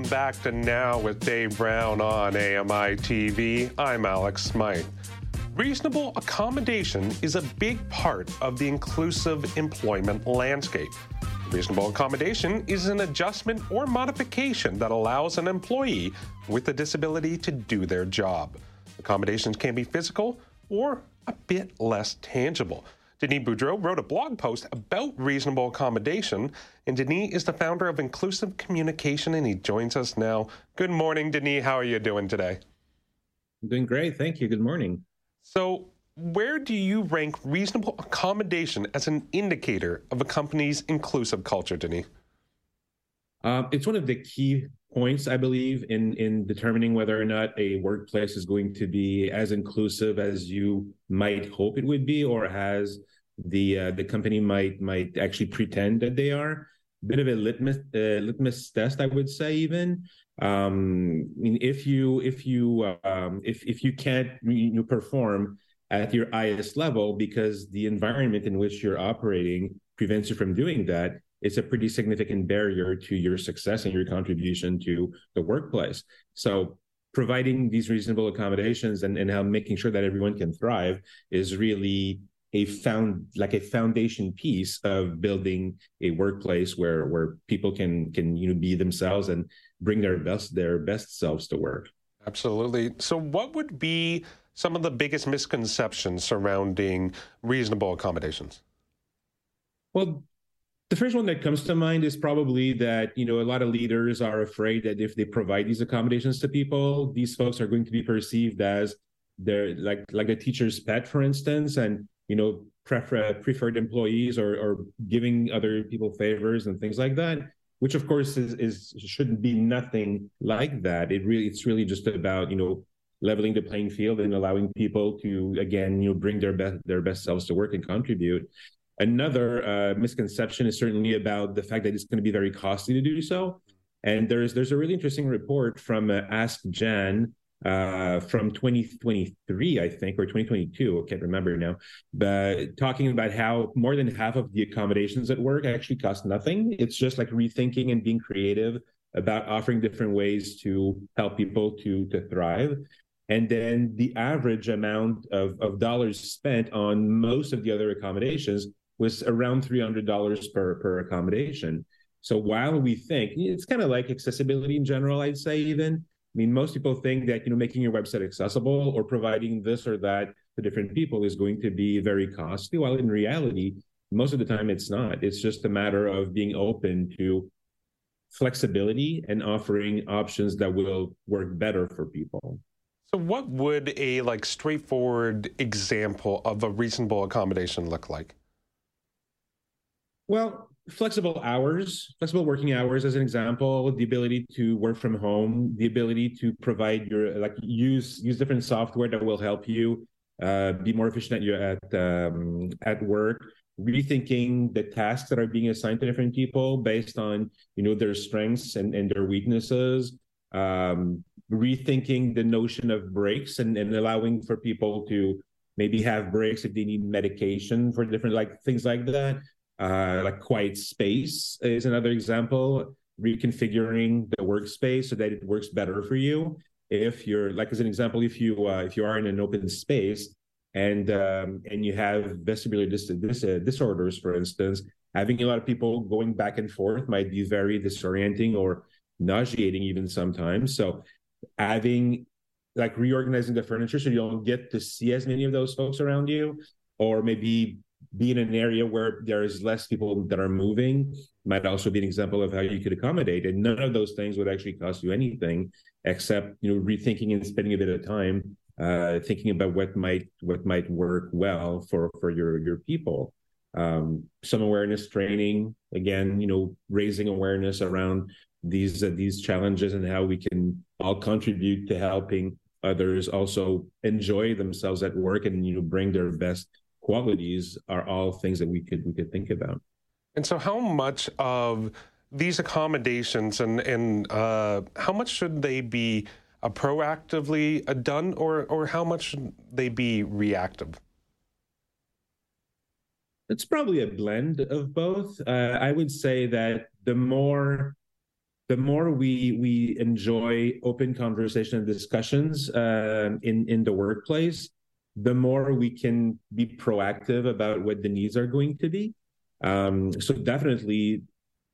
Welcome back to Now with Dave Brown on AMI TV. I'm Alex Smythe. Reasonable accommodation is a big part of the inclusive employment landscape. Reasonable accommodation is an adjustment or modification that allows an employee with a disability to do their job. Accommodations can be physical or a bit less tangible. Denis Boudreau wrote a blog post about reasonable accommodation, and Denis is the founder of Inclusive Communication, and he joins us now. Good morning, Denis. How are you doing today? I'm doing great. Thank you. Good morning. So, where do you rank reasonable accommodation as an indicator of a company's inclusive culture, Denis? Um, it's one of the key points, I believe, in in determining whether or not a workplace is going to be as inclusive as you might hope it would be, or has the uh, the company might might actually pretend that they are. Bit of a litmus uh, litmus test, I would say. Even um, I mean, if you if you um, if if you can't you perform at your highest level because the environment in which you're operating prevents you from doing that, it's a pretty significant barrier to your success and your contribution to the workplace. So providing these reasonable accommodations and, and how making sure that everyone can thrive is really a found like a foundation piece of building a workplace where where people can can you know be themselves and bring their best their best selves to work. Absolutely. So what would be some of the biggest misconceptions surrounding reasonable accommodations? Well the first one that comes to mind is probably that you know a lot of leaders are afraid that if they provide these accommodations to people these folks are going to be perceived as they're like like the teacher's pet for instance and you know prefer, preferred employees or, or giving other people favors and things like that which of course is, is shouldn't be nothing like that. It really it's really just about you know leveling the playing field and allowing people to again you know bring their best their best selves to work and contribute another uh, misconception is certainly about the fact that it's going to be very costly to do so and there's there's a really interesting report from uh, Ask JAN uh, from 2023, I think, or 2022, I can't remember now, but talking about how more than half of the accommodations at work actually cost nothing. It's just like rethinking and being creative about offering different ways to help people to to thrive. And then the average amount of, of dollars spent on most of the other accommodations was around $300 per, per accommodation. So while we think it's kind of like accessibility in general, I'd say even I mean, most people think that you know making your website accessible or providing this or that to different people is going to be very costly. While in reality, most of the time it's not. It's just a matter of being open to flexibility and offering options that will work better for people. So, what would a like straightforward example of a reasonable accommodation look like? Well, flexible hours, flexible working hours, as an example, the ability to work from home, the ability to provide your like use use different software that will help you uh, be more efficient at your at um, at work. Rethinking the tasks that are being assigned to different people based on you know their strengths and, and their weaknesses. Um, rethinking the notion of breaks and, and allowing for people to maybe have breaks if they need medication for different like things like that uh, like quiet space is another example. Reconfiguring the workspace so that it works better for you. If you're like as an example, if you uh, if you are in an open space and um, and you have vestibular dis- dis- uh, disorders, for instance, having a lot of people going back and forth might be very disorienting or nauseating even sometimes. So having like reorganizing the furniture so you don't get to see as many of those folks around you, or maybe be in an area where there is less people that are moving might also be an example of how you could accommodate. And none of those things would actually cost you anything except you know rethinking and spending a bit of time uh, thinking about what might what might work well for for your your people. Um, some awareness training again you know raising awareness around these uh, these challenges and how we can all contribute to helping others also enjoy themselves at work and you know bring their best qualities are all things that we could we could think about. And so, how much of these accommodations and and uh, how much should they be uh, proactively uh, done, or or how much should they be reactive? It's probably a blend of both. Uh, I would say that the more the more we we enjoy open conversation and discussions uh, in in the workplace, the more we can be proactive about what the needs are going to be. Um, so definitely,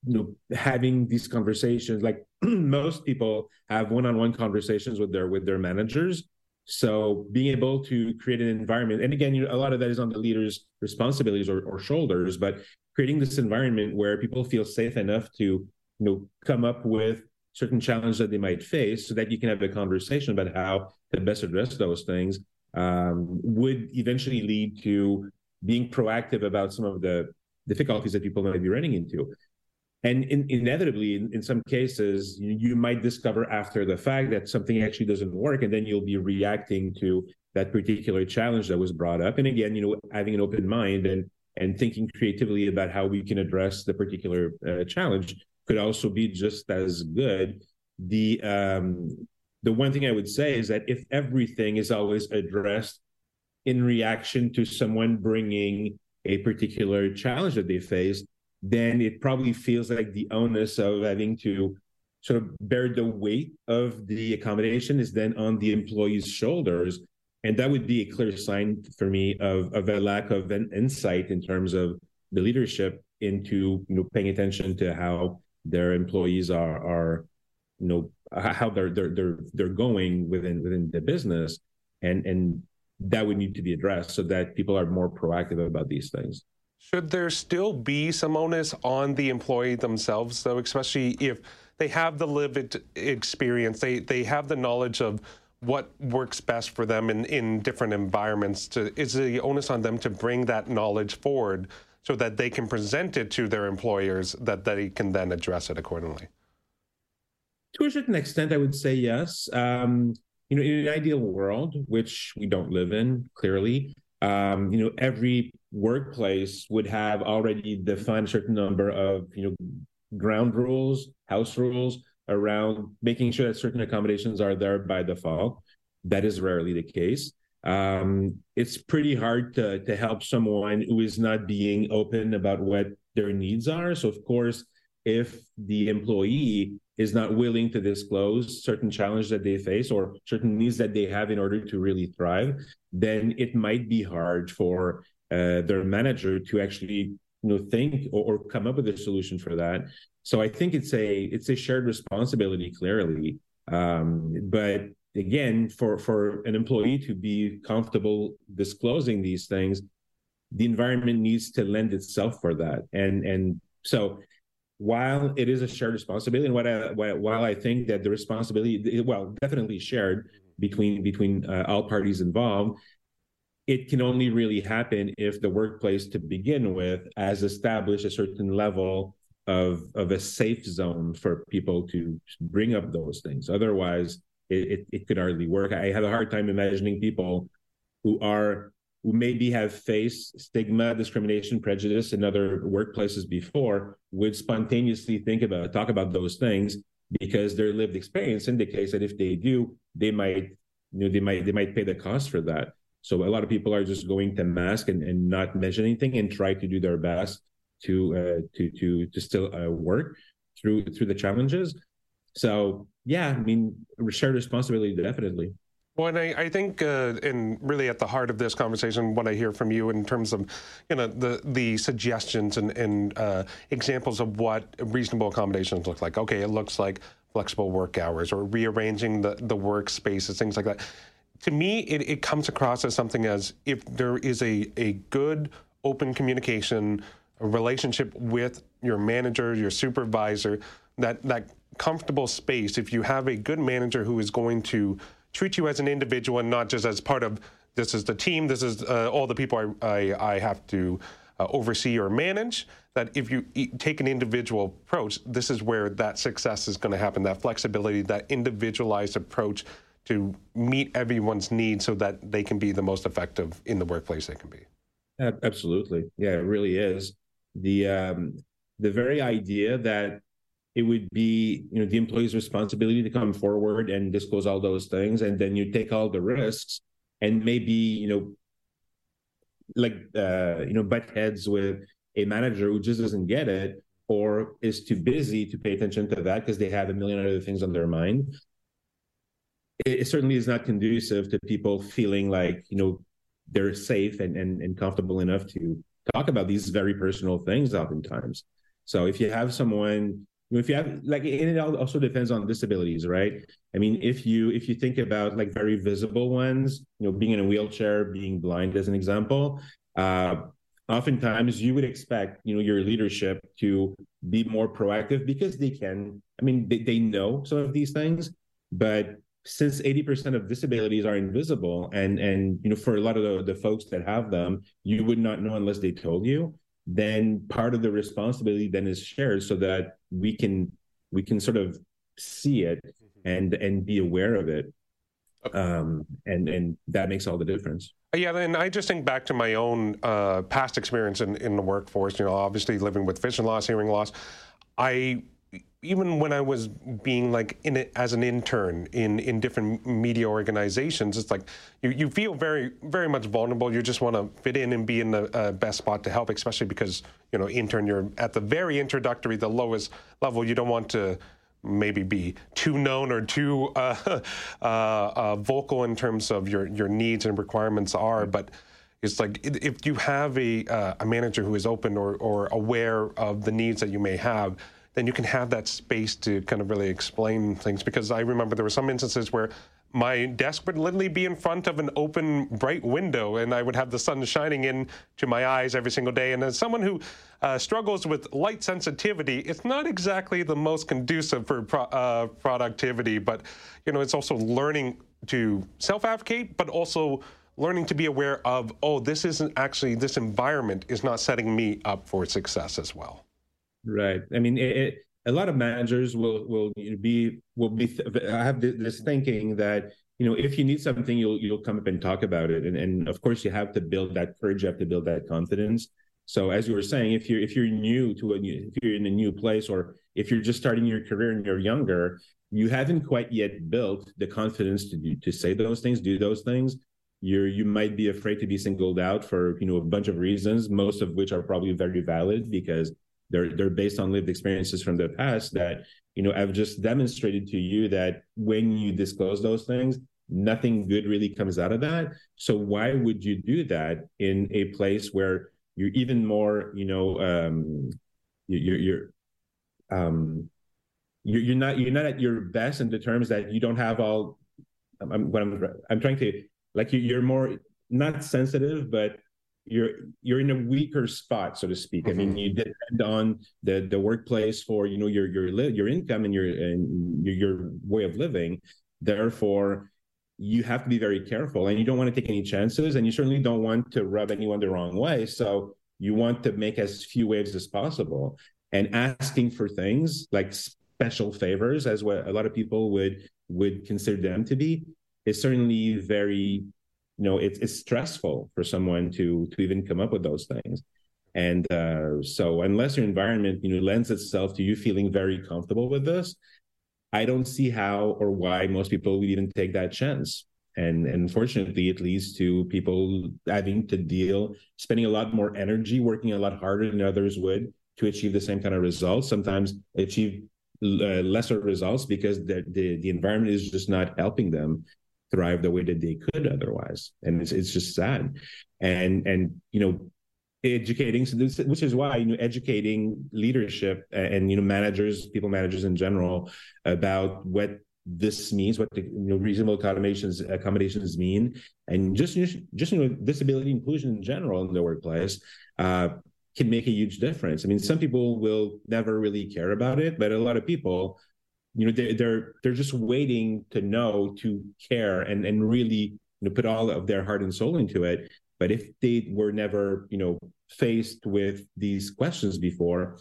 you know, having these conversations, like most people have one-on-one conversations with their with their managers. So being able to create an environment, and again, you a lot of that is on the leader's responsibilities or, or shoulders, but creating this environment where people feel safe enough to you know come up with certain challenges that they might face so that you can have a conversation about how to best address those things um, would eventually lead to being proactive about some of the difficulties that people might be running into and in, inevitably in, in, some cases you, you, might discover after the fact that something actually doesn't work and then you'll be reacting to that particular challenge that was brought up and again you know having an open mind and and thinking creatively about how we can address the particular uh, challenge could also be just as good. The um, the one thing I would say is that if everything is always addressed in reaction to someone bringing a particular challenge that they face, then it probably feels like the onus of having to sort of bear the weight of the accommodation is then on the employee's shoulders. And that would be a clear sign for me of, of a lack of an insight in terms of the leadership into you know paying attention to how their employees are are you know how they're they're they're they're going within within the business and and that would need to be addressed so that people are more proactive about these things should there still be some onus on the employee themselves though especially if they have the lived experience they they have the knowledge of what works best for them in, in different environments to is the onus on them to bring that knowledge forward so that they can present it to their employers that they can then address it accordingly? To a certain extent, I would say yes. Um, you know, in an ideal world, which we don't live in, clearly, um, you know, every workplace would have already defined a certain number of, you know, ground rules, house rules around making sure that certain accommodations are there by default. That is rarely the case um, it's pretty hard to to help someone who is not being open about what their needs are. So of course, if the employee is not willing to disclose certain challenges that they face or certain needs that they have in order to really thrive, then it might be hard for uh, their manager to actually you know think or, or come up with a solution for that. So I think it's a it's a shared responsibility clearly. Um, but again, for for an employee to be comfortable disclosing these things, the environment needs to lend itself for that. And and so while it is a shared responsibility, and what I, while I think that the responsibility, well, definitely shared between between uh, all parties involved, it can only really happen if the workplace, to begin with, has established a certain level of of a safe zone for people to bring up those things. Otherwise, it, it, it could hardly work. I have a hard time imagining people who are who maybe have faced stigma, discrimination, prejudice in other workplaces before would spontaneously think about talk about those things because their lived experience indicates that if they do, they might you know they might they might pay the cost for that. So a lot of people are just going to mask and, and not mention anything and try to do their best to uh, to to to still uh, work through through the challenges. So yeah, I mean, shared responsibility definitely. Well, and I, I think, uh, and really at the heart of this conversation, what I hear from you in terms of, you know, the the suggestions and, and uh, examples of what reasonable accommodations look like. Okay, it looks like flexible work hours or rearranging the, the workspaces, things like that. To me, it, it comes across as something as if there is a, a good open communication, relationship with your manager, your supervisor, that, that comfortable space, if you have a good manager who is going to treat you as an individual and not just as part of this is the team, this is uh, all the people I, I, I have to uh, oversee or manage, that if you take an individual approach, this is where that success is going to happen, that flexibility, that individualized approach to meet everyone's needs so that they can be the most effective in the workplace they can be. Absolutely, yeah, it really is the um, the very idea that it would be you know the employee's responsibility to come forward and disclose all those things, and then you take all the risks, and maybe you know like uh, you know butt heads with a manager who just doesn't get it or is too busy to pay attention to that because they have a million other things on their mind. It, it, certainly is not conducive to people feeling like you know they're safe and, and, and comfortable enough to talk about these very personal things oftentimes. So if you have someone if you have like and it also depends on disabilities right? I mean if you if you think about like very visible ones you know being in a wheelchair being blind as an example uh oftentimes you would expect you know your leadership to be more proactive because they can i mean they, they know some of these things but since 80% of disabilities are invisible and and you know for a lot of the, the folks that have them you would not know unless they told you then part of the responsibility then is shared so that we can we can sort of see it mm-hmm. and and be aware of it um and and that makes all the difference yeah, and I just think back to my own uh, past experience in, in the workforce. You know, obviously living with vision loss, hearing loss. I even when I was being like in it as an intern in in different media organizations, it's like you, you feel very very much vulnerable. You just want to fit in and be in the uh, best spot to help, especially because you know intern you're at the very introductory, the lowest level. You don't want to maybe be too known or too uh, uh, uh, vocal in terms of your your needs and requirements are, but. It's like if you have a, uh, a manager who is open or, or aware of the needs that you may have, then you can have that space to kind of really explain things. Because I remember there were some instances where my desk would literally be in front of an open, bright window, and I would have the sun shining in to my eyes every single day. And as someone who uh, struggles with light sensitivity, it's not exactly the most conducive for pro- uh, productivity. But you know, it's also learning to self-advocate, but also learning to be aware of, oh, this isn't actually this environment is not setting me up for success as well. Right. I mean, it, it, a lot of managers will will be will be I have this thinking that you know if you need something you'll you'll come up and talk about it. And and of course you have to build that courage you have to build that confidence. So as you were saying if you're if you're new to a new if you're in a new place or if you're just starting your career and you're younger you haven't quite yet built the confidence to do, to say those things do those things. You're you might be afraid to be singled out for you know a bunch of reasons most of which are probably very valid because they're they're based on lived experiences from the past that you know I've just demonstrated to you that when you disclose those things, nothing good really comes out of that. So why would you do that in a place where you're even more, you know, um, you're you're um, you're, not you're not at your best in the terms that you don't have all. I'm what I'm I'm trying to like you, you're more not sensitive, but you're you're in a weaker spot, so to speak. Mm-hmm. I mean, mm-hmm. you depend on the the workplace for you know your your your income and your and your, your way of living. Therefore, you have to be very careful, and you don't want to take any chances, and you certainly don't want to rub anyone the wrong way. So you want to make as few waves as possible, and asking for things like special favors, as what a lot of people would would consider them to be, is certainly very you know it's it's stressful for someone to to even come up with those things. And uh, so unless your environment you know lends itself to you feeling very comfortable with this i don't see how or why most people would even take that chance. And, unfortunately it leads to people having to deal spending a lot more energy working a lot harder than others would to achieve the same kind of results sometimes achieve uh, lesser results because the, the the environment is just not helping them thrive the way that they could otherwise. And it's, it's just sad. And and you know educating so this, which is why you know educating leadership and you know managers people managers in general about what this means what the you know reasonable accommodations accommodations mean and just just you know disability inclusion in general in the workplace uh, can make a huge difference. I mean some people will never really care about it but a lot of people you know they, they're they're just waiting to know to care and and really you know put all of their heart and soul into it. But if they were never you know faced with these questions before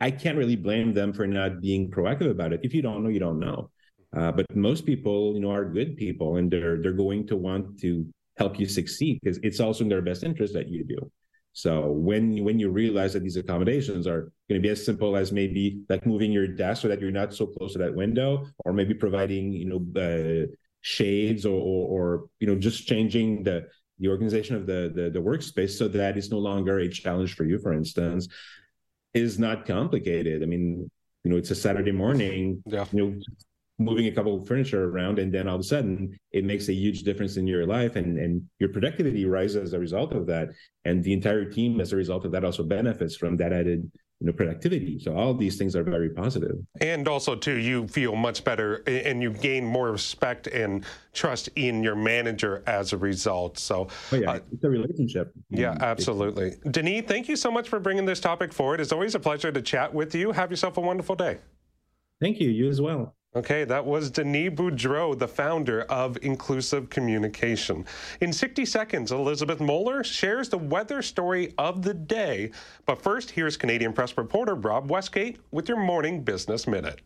i can't really blame them for not being proactive about it. If you don't know you don't know. Uh, but most people, you know, are good people, and they're they're going to want to help you succeed because it's also in their best interest that you do. So when when you realize that these accommodations are going to be as simple as maybe like moving your desk so that you're not so close to that window, or maybe providing you know uh, shades or, or, or you know just changing the the organization of the, the the workspace so that it's no longer a challenge for you, for instance, is not complicated. I mean, you know, it's a Saturday morning. Yeah. You know, moving a couple of furniture around and then all of a sudden it makes a huge difference in your life and and your productivity rises as a result of that. And the entire team as a result of that also benefits from that added you know productivity. So all these things are very positive. And also too you feel much better and you gain more respect and trust in your manager as a result. So oh, yeah uh, it's a relationship. Yeah absolutely. Denis thank you so much for bringing this topic forward. It's always a pleasure to chat with you. Have yourself a wonderful day. Thank you. You as well Okay, that was Denis Boudreau, the founder of Inclusive Communication. In 60 seconds, Elizabeth Moeller shares the weather story of the day. But first, here's Canadian Press reporter Rob Westgate with your morning business minute.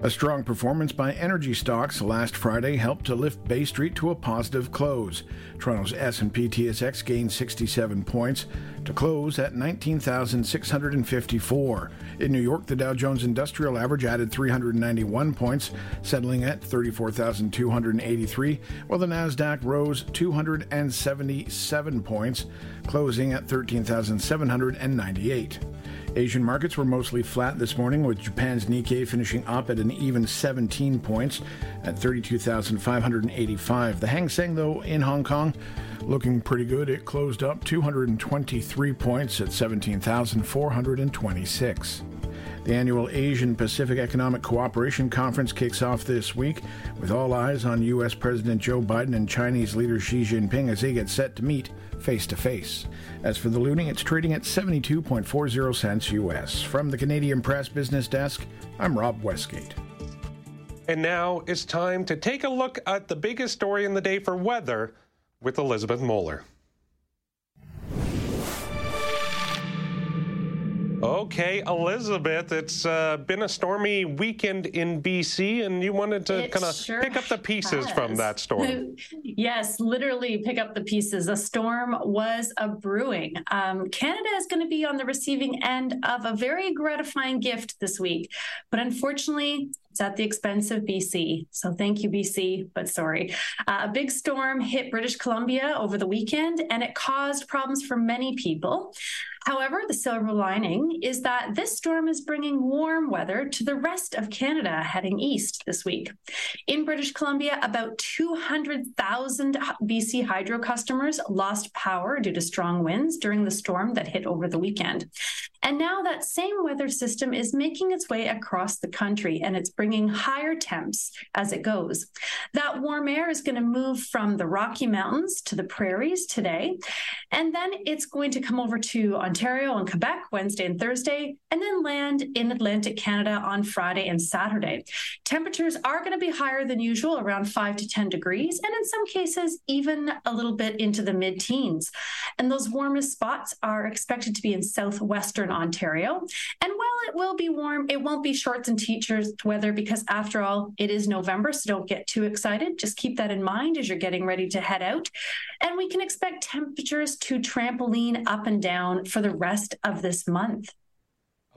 A strong performance by energy stocks last Friday helped to lift Bay Street to a positive close. Toronto's S&P TSX gained 67 points to close at 19,654. In New York, the Dow Jones Industrial Average added 391 points, settling at 34,283, while the Nasdaq rose 277 points, closing at 13,798. Asian markets were mostly flat this morning, with Japan's Nikkei finishing up at an even 17 points at 32,585. The Hang Seng, though, in Hong Kong, looking pretty good. It closed up 223 points at 17,426. The annual Asian Pacific Economic Cooperation Conference kicks off this week, with all eyes on U.S. President Joe Biden and Chinese leader Xi Jinping as they get set to meet face to face. As for the loonie, it's trading at 72.40 cents U.S. From the Canadian Press Business Desk, I'm Rob Westgate. And now it's time to take a look at the biggest story in the day for weather with Elizabeth Moeller. Okay, Elizabeth, it's uh, been a stormy weekend in BC, and you wanted to kind of sure pick up the pieces has. from that storm. yes, literally pick up the pieces. A storm was a brewing. Um, Canada is going to be on the receiving end of a very gratifying gift this week, but unfortunately, it's at the expense of BC. So thank you, BC, but sorry. Uh, a big storm hit British Columbia over the weekend, and it caused problems for many people. However, the silver lining is that this storm is bringing warm weather to the rest of Canada heading east this week. In British Columbia, about 200,000 BC Hydro customers lost power due to strong winds during the storm that hit over the weekend. And now that same weather system is making its way across the country and it's bringing higher temps as it goes. That warm air is going to move from the Rocky Mountains to the prairies today. And then it's going to come over to Ontario and Quebec Wednesday and Thursday, and then land in Atlantic Canada on Friday and Saturday. Temperatures are going to be higher than usual, around 5 to 10 degrees, and in some cases, even a little bit into the mid teens. And those warmest spots are expected to be in southwestern Ontario. And while it will be warm, it won't be shorts and t-shirts weather because, after all, it is November, so don't get too excited. Just keep that in mind as you're getting ready to head out. And we can expect temperatures to trampoline up and down for the rest of this month.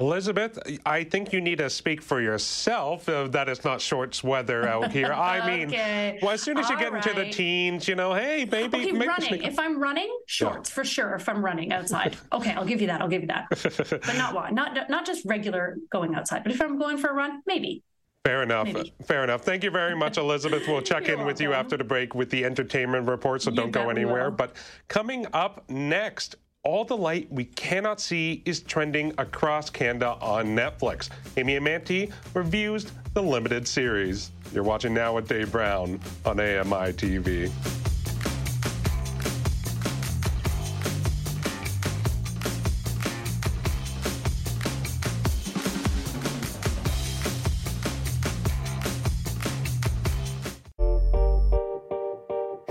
Elizabeth, I think you need to speak for yourself uh, that it's not shorts weather out here. I mean, okay. well, as soon as you get right. into the teens, you know, hey, baby, okay, running. If I'm running, shorts yeah. for sure. If I'm running outside, okay, I'll give you that. I'll give you that. but not what? Not not just regular going outside. But if I'm going for a run, maybe. Fair enough. Maybe. Fair enough. Thank you very much, Elizabeth. We'll check in with you after the break with the entertainment report, so you don't go anywhere. But coming up next, all the light we cannot see is trending across Canada on Netflix. Amy Amanti reviews the limited series. You're watching now with Dave Brown on AMI TV.